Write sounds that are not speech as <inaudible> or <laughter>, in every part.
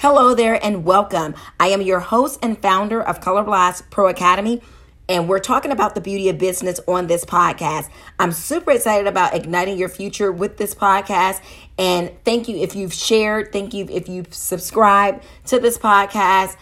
Hello there and welcome. I am your host and founder of Color Blast Pro Academy, and we're talking about the beauty of business on this podcast. I'm super excited about igniting your future with this podcast. And thank you if you've shared, thank you if you've subscribed to this podcast.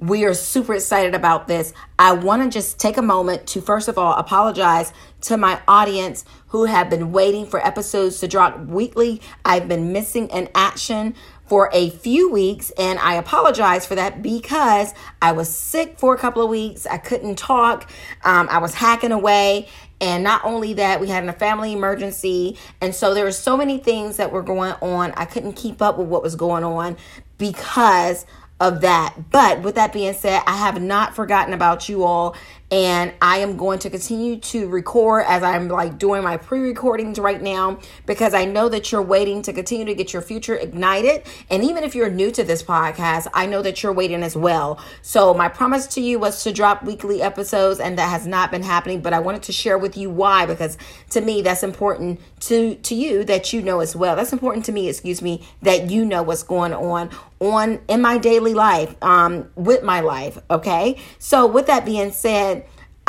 We are super excited about this. I want to just take a moment to, first of all, apologize to my audience who have been waiting for episodes to drop weekly. I've been missing an action for a few weeks, and I apologize for that because I was sick for a couple of weeks. I couldn't talk, um, I was hacking away. And not only that, we had a family emergency. And so there were so many things that were going on. I couldn't keep up with what was going on because of that. But with that being said, I have not forgotten about you all and I am going to continue to record as I'm like doing my pre-recordings right now because I know that you're waiting to continue to get your future ignited. And even if you're new to this podcast I know that you're waiting as well. So my promise to you was to drop weekly episodes and that has not been happening but I wanted to share with you why because to me that's important to to you that you know as well. That's important to me excuse me that you know what's going on on in my daily life um with my life okay? So with that being said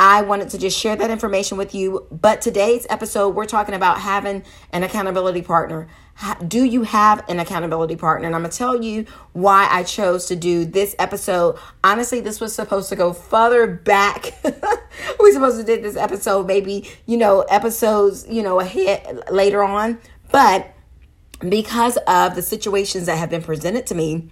I wanted to just share that information with you. But today's episode, we're talking about having an accountability partner. Do you have an accountability partner? And I'm going to tell you why I chose to do this episode. Honestly, this was supposed to go further back. <laughs> we supposed to did this episode maybe, you know, episodes, you know, ahead later on. But because of the situations that have been presented to me,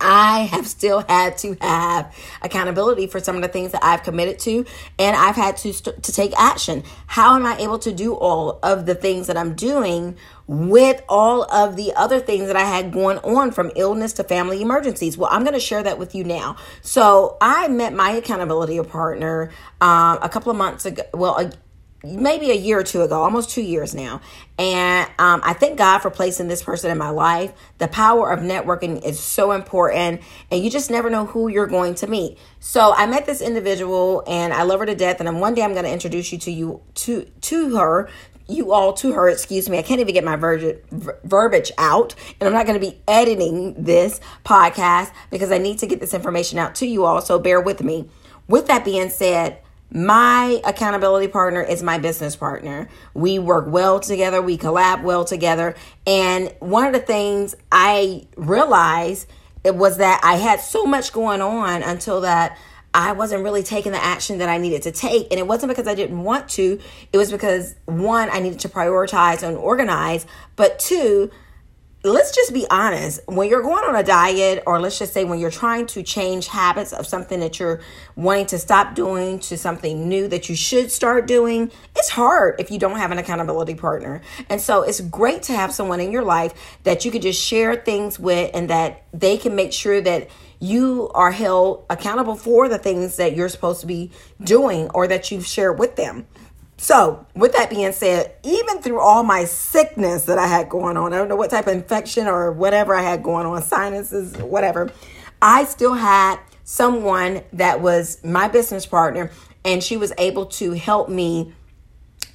I have still had to have accountability for some of the things that I've committed to, and I've had to st- to take action. How am I able to do all of the things that I'm doing with all of the other things that I had going on from illness to family emergencies? Well, I'm going to share that with you now. So I met my accountability partner um, a couple of months ago. Well, a, maybe a year or two ago, almost two years now. And um, I thank God for placing this person in my life. The power of networking is so important, and you just never know who you're going to meet. So I met this individual, and I love her to death. And one day I'm going to introduce you to you to to her. You all to her, excuse me. I can't even get my ver- verbiage out, and I'm not going to be editing this podcast because I need to get this information out to you all. So bear with me. With that being said, my accountability partner is my business partner. We work well together, we collab well together. And one of the things I realized it was that I had so much going on until that I wasn't really taking the action that I needed to take. And it wasn't because I didn't want to, it was because one, I needed to prioritize and organize, but two, let's just be honest. When you're going on a diet or let's just say when you're trying to change habits of something that you're wanting to stop doing to something new that you should start doing it's hard if you don't have an accountability partner. And so it's great to have someone in your life that you can just share things with and that they can make sure that you are held accountable for the things that you're supposed to be doing or that you've shared with them so, with that being said, even through all my sickness that I had going on, I don't know what type of infection or whatever I had going on, sinuses, whatever, I still had someone that was my business partner and she was able to help me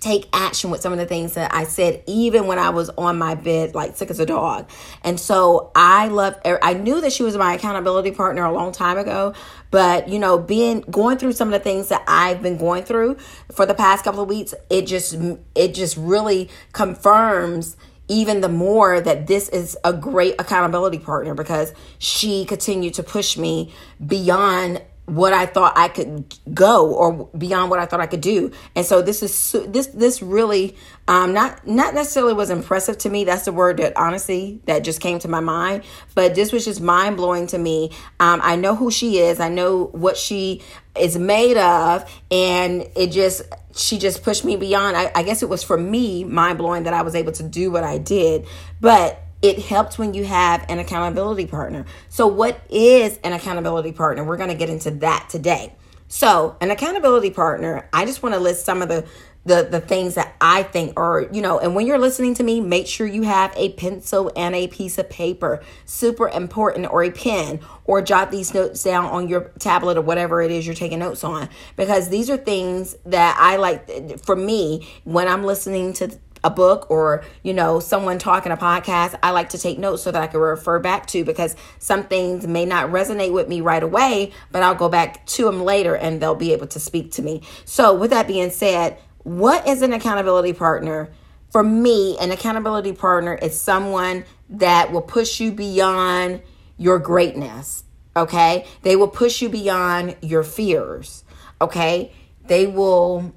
take action with some of the things that I said, even when I was on my bed, like sick as a dog. And so I love, I knew that she was my accountability partner a long time ago, but you know, being, going through some of the things that I've been going through for the past couple of weeks, it just, it just really confirms even the more that this is a great accountability partner because she continued to push me beyond what I thought I could go or beyond what I thought I could do. And so this is this this really um not not necessarily was impressive to me. That's the word that honestly that just came to my mind, but this was just mind-blowing to me. Um I know who she is. I know what she is made of and it just she just pushed me beyond. I, I guess it was for me mind blowing that I was able to do what I did. But it helps when you have an accountability partner. So, what is an accountability partner? We're going to get into that today. So, an accountability partner, I just want to list some of the the the things that I think are, you know, and when you're listening to me, make sure you have a pencil and a piece of paper. Super important or a pen or jot these notes down on your tablet or whatever it is you're taking notes on because these are things that I like for me when I'm listening to a book or you know someone talking a podcast i like to take notes so that i can refer back to because some things may not resonate with me right away but i'll go back to them later and they'll be able to speak to me. So with that being said what is an accountability partner? For me an accountability partner is someone that will push you beyond your greatness okay? They will push you beyond your fears okay? They will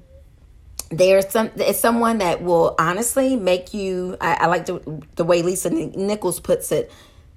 there's some it's someone that will honestly make you I, I, like the, the way lisa nichols puts it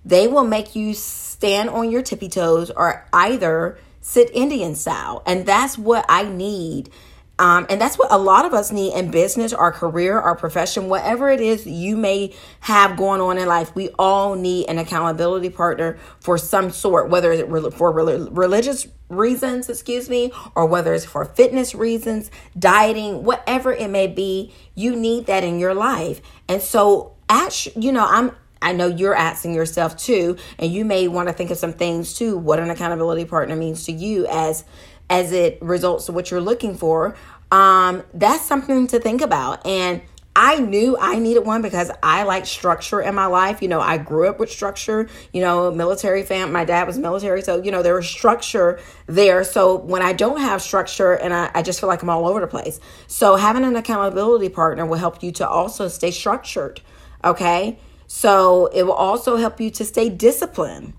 they will make you stand on your tippy toes or either sit indian style and that's what i need um, and that's what a lot of us need in business, our career, our profession, whatever it is you may have going on in life. We all need an accountability partner for some sort, whether it's for religious reasons, excuse me, or whether it's for fitness reasons, dieting, whatever it may be. You need that in your life. And so, at you know, I'm I know you're asking yourself too, and you may want to think of some things too. What an accountability partner means to you as as it results to what you're looking for, um, that's something to think about. And I knew I needed one because I like structure in my life. You know, I grew up with structure, you know, military fam. My dad was military. So, you know, there was structure there. So when I don't have structure and I, I just feel like I'm all over the place. So having an accountability partner will help you to also stay structured. Okay. So it will also help you to stay disciplined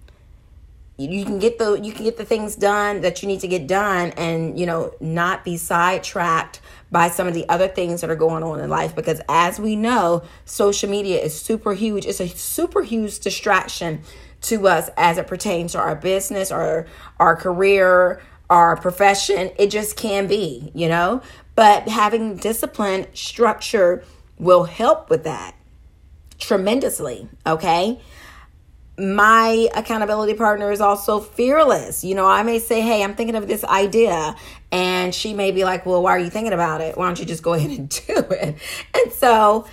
you can get the you can get the things done that you need to get done and you know not be sidetracked by some of the other things that are going on in life because as we know social media is super huge. It's a super huge distraction to us as it pertains to our business or our career our profession. It just can be you know? But having discipline structure will help with that tremendously okay my accountability partner is also fearless. You know, I may say, Hey, I'm thinking of this idea. And she may be like, Well, why are you thinking about it? Why don't you just go <laughs> ahead and do it? And so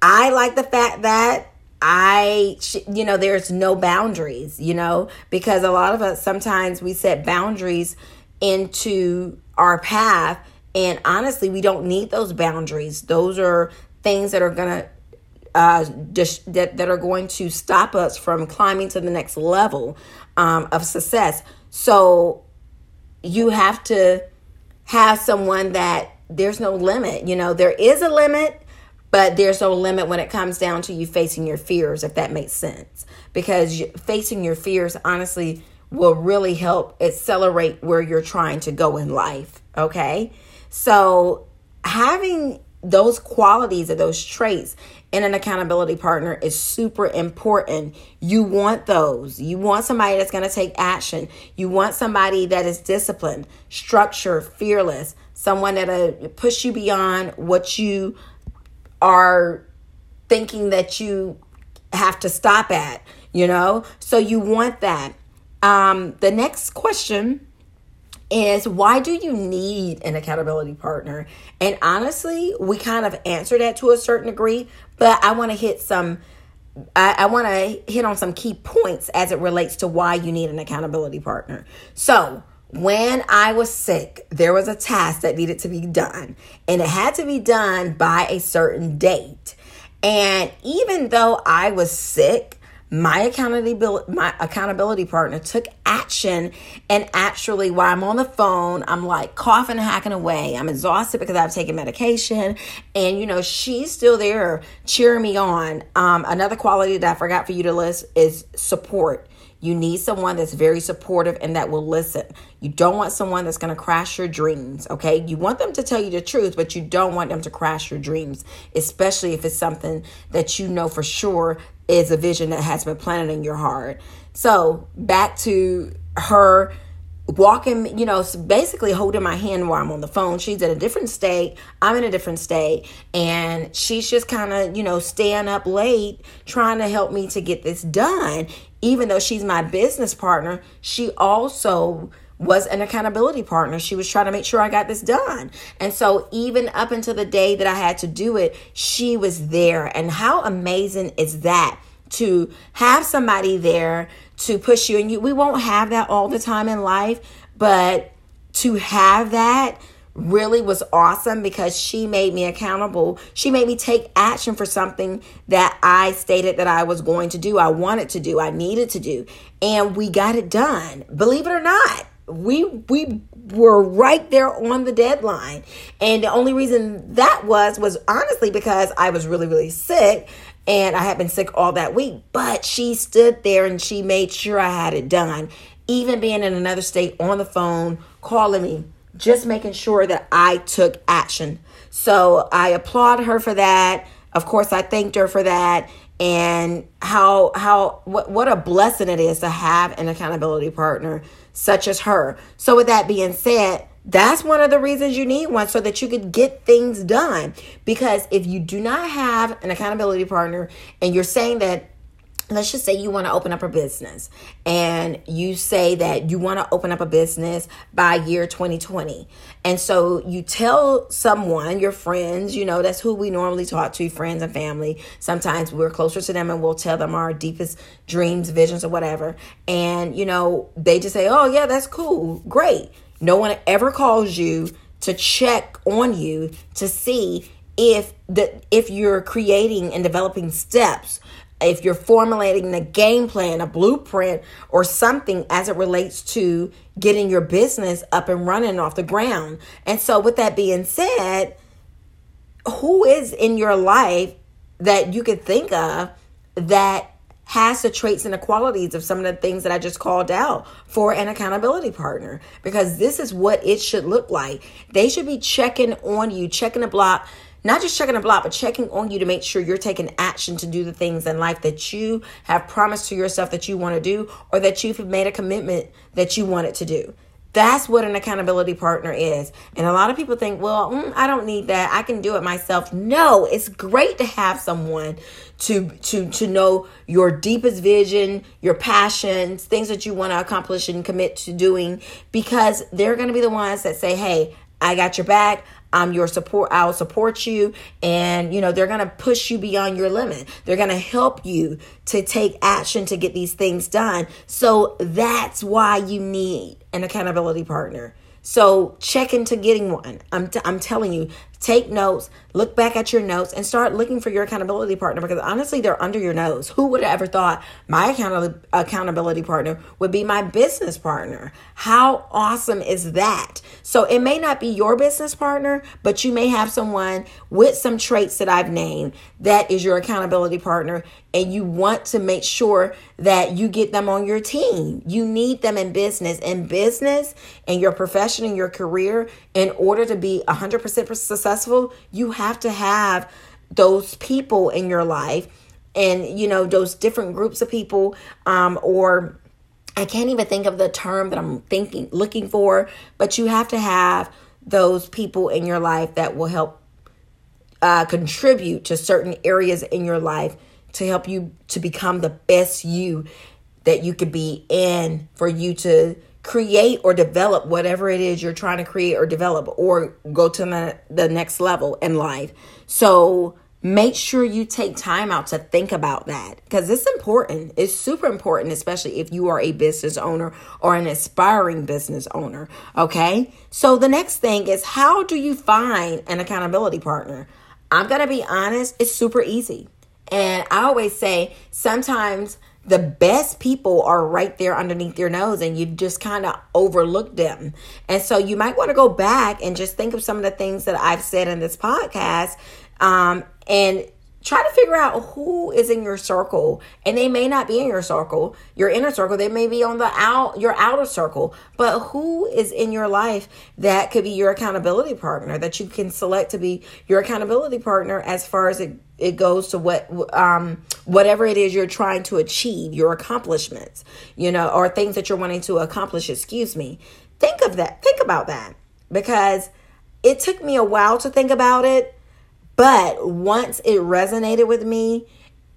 I like the fact that I, you know, there's no boundaries, you know, because a lot of us sometimes we set boundaries into our path. And honestly, we don't need those boundaries. Those are things that are going to uh, that, that are going to stop us from climbing to the next level um, of success. So you have to have someone that there's no limit. You know, there is a limit, but there's no limit when it comes down to you facing your fears, if that makes sense. Because facing your fears, honestly, will really help accelerate where you're trying to go in life. Okay. So having those qualities or those traits in an accountability partner is super important. You want those. You want somebody that's going to take action. You want somebody that is disciplined, structured, fearless, someone that'll push you beyond what you are thinking that you have to stop at, you know? So you want that. Um, the next question is why do you need an accountability partner? And honestly, we kind of answer that to a certain degree, but I want to hit some I, I want to hit on some key points as it relates to why you need an accountability partner. So, when I was sick, there was a task that needed to be done, and it had to be done by a certain date. And even though I was sick, my accountability my accountability partner took action and actually while I'm on the phone I'm like coughing hacking away I'm exhausted because I've taken medication and you know she's still there cheering me on um, another quality that I forgot for you to list is support you need someone that's very supportive and that will listen. You don't want someone that's going to crash your dreams, okay? You want them to tell you the truth, but you don't want them to crash your dreams, especially if it's something that you know for sure is a vision that has been planted in your heart. So, back to her walking, you know, basically holding my hand while I'm on the phone. She's in a different state. I'm in a different state. And she's just kind of, you know, staying up late trying to help me to get this done. Even though she's my business partner, she also was an accountability partner. She was trying to make sure I got this done. And so, even up until the day that I had to do it, she was there. And how amazing is that to have somebody there to push you? And you, we won't have that all the time in life, but to have that really was awesome because she made me accountable. She made me take action for something that I stated that I was going to do, I wanted to do, I needed to do, and we got it done. Believe it or not, we we were right there on the deadline. And the only reason that was was honestly because I was really really sick and I had been sick all that week, but she stood there and she made sure I had it done. Even being in another state on the phone, calling me, just making sure that I took action. So I applaud her for that. Of course, I thanked her for that and how how what what a blessing it is to have an accountability partner such as her. So with that being said, that's one of the reasons you need one so that you could get things done. Because if you do not have an accountability partner and you're saying that let's just say you want to open up a business and you say that you want to open up a business by year 2020 and so you tell someone your friends you know that's who we normally talk to friends and family. Sometimes we're closer to them and we'll tell them our deepest dreams visions or whatever and you know they just say oh yeah that's cool great. No one ever calls you to check on you to see if the if you're creating and developing steps if you're formulating a game plan, a blueprint, or something as it relates to getting your business up and running off the ground. And so, with that being said, who is in your life that you could think of that has the traits and the qualities of some of the things that I just called out for an accountability partner because this is what it should look like. They should be checking on you, checking the block not just checking a block, but checking on you to make sure you're taking action to do the things in life that you have promised to yourself that you want to do or that you've made a commitment that you want it to do. That's what an accountability partner is. And a lot of people think, well, mm, I don't need that. I can do it myself. No, it's great to have someone to to to know your deepest vision, your passions, things that you want to accomplish and commit to doing because they're going to be the ones that say, "Hey, I got your back. I'm your support. I'll support you. And, you know, they're going to push you beyond your limit. They're going to help you to take action to get these things done. So that's why you need an accountability partner. So check into getting one. I'm, t- I'm telling you, take notes, look back at your notes, and start looking for your accountability partner because honestly, they're under your nose. Who would have ever thought my account- accountability partner would be my business partner? How awesome is that? So it may not be your business partner, but you may have someone with some traits that I've named that is your accountability partner, and you want to make sure that you get them on your team. You need them in business. In business, in your profession, in your career, in order to be 100% successful, you have to have those people in your life and, you know, those different groups of people um, or I can't even think of the term that I'm thinking looking for, but you have to have those people in your life that will help uh, contribute to certain areas in your life to help you to become the best you that you could be in for you to create or develop whatever it is you're trying to create or develop or go to the, the next level in life. So make sure you take time out to think about that because it's important. It's super important, especially if you are a business owner or an aspiring business owner. Okay. So the next thing is how do you find an accountability partner? I'm going to be honest, it's super easy. And I always say sometimes the best people are right there underneath your nose and you just kind of overlook them. And so you might want to go back and just think of some of the things that I've said in this podcast um, and try to figure out who is in your circle and they may not be in your circle your inner circle they may be on the out your outer circle but who is in your life that could be your accountability partner that you can select to be your accountability partner as far as it, it goes to what um whatever it is you're trying to achieve your accomplishments you know or things that you're wanting to accomplish excuse me. Think of that. Think about that. Because it took me a while to think about it but once it resonated with me,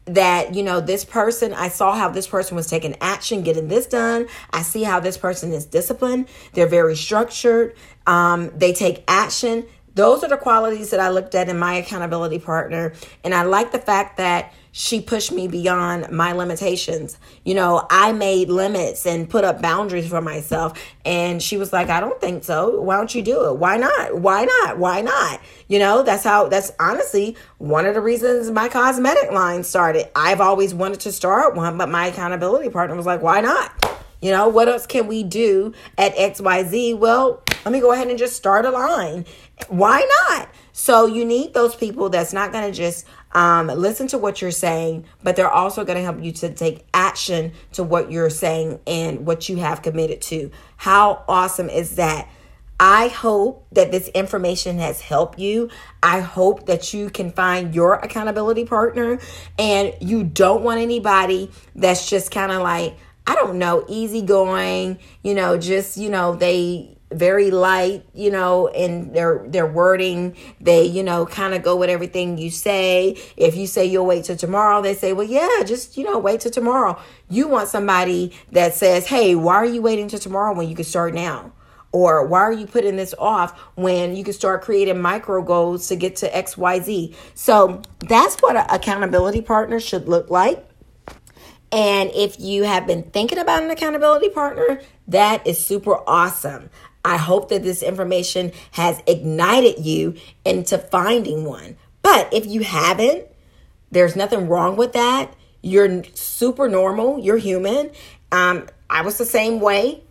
that you know this person i saw how this person was taking action getting this done. I see how this person is disciplined. They're very structured. Um, they take action those are the qualities that I looked at in my accountability partner. And I like the fact that she pushed me beyond my limitations. You know, I made limits and put up boundaries for myself. And she was like, I don't think so. Why don't you do it? Why not? Why not? Why not? You know, that's how, that's honestly one of the reasons my cosmetic line started. I've always wanted to start one, but my accountability partner was like, why not? You know, what else can we do at XYZ? Well, let me go ahead and just start a line. Why not? So you need those people that's not going to just um, listen to what you're saying, but they're also going to help you to take action to what you're saying and what you have committed to. How awesome is that? I hope that this information has helped you. I hope that you can find your accountability partner and you don't want anybody that's just kind of like, I don't know, easygoing, you know, just, you know, they very light, you know, in their their wording. They, you know, kind of go with everything you say. If you say you'll wait till tomorrow, they say, "Well, yeah, just, you know, wait till tomorrow." You want somebody that says, "Hey, why are you waiting till tomorrow when you can start now?" Or why are you putting this off when you can start creating micro goals to get to XYZ? So, that's what an accountability partner should look like. And if you have been thinking about an accountability partner, that is super awesome. I hope that this information has ignited you into finding one. But if you haven't, there's nothing wrong with that. You're super normal. You're human. Um, I was the same way.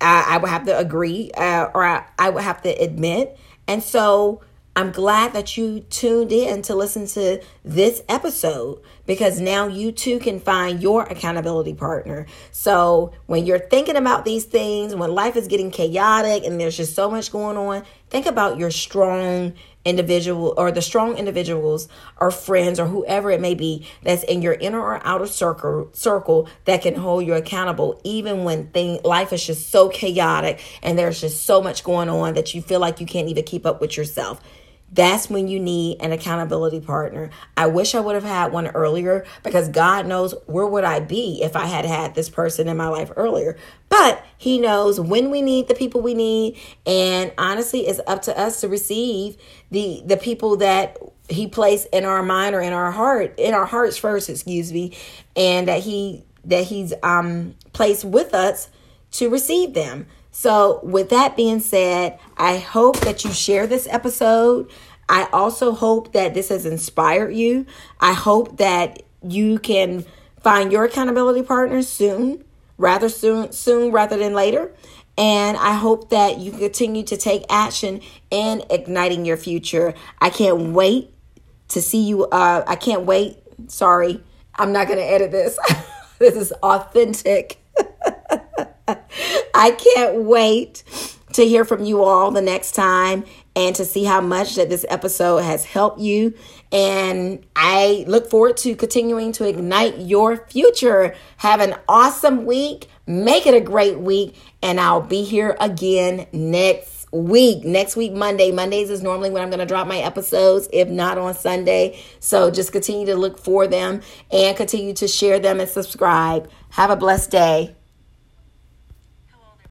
Uh, I would have to agree, uh, or I, I would have to admit. And so I'm glad that you tuned in to listen to this episode because now you too can find your accountability partner. So, when you're thinking about these things, when life is getting chaotic and there's just so much going on, think about your strong individual or the strong individuals or friends or whoever it may be that's in your inner or outer circle circle that can hold you accountable even when thing life is just so chaotic and there's just so much going on that you feel like you can't even keep up with yourself that's when you need an accountability partner. I wish I would have had one earlier because God knows where would I be if I had had this person in my life earlier. But he knows when we need the people we need and honestly it's up to us to receive the the people that he placed in our mind or in our heart, in our hearts first, excuse me, and that he that he's um placed with us to receive them. So, with that being said, I hope that you share this episode. I also hope that this has inspired you. I hope that you can find your accountability partner soon, rather soon, soon rather than later. And I hope that you continue to take action in igniting your future. I can't wait to see you. Uh, I can't wait. Sorry, I'm not going to edit this. <laughs> this is authentic. I can't wait to hear from you all the next time and to see how much that this episode has helped you. And I look forward to continuing to ignite your future. Have an awesome week. Make it a great week. And I'll be here again next week. Next week, Monday. Mondays is normally when I'm going to drop my episodes, if not on Sunday. So just continue to look for them and continue to share them and subscribe. Have a blessed day.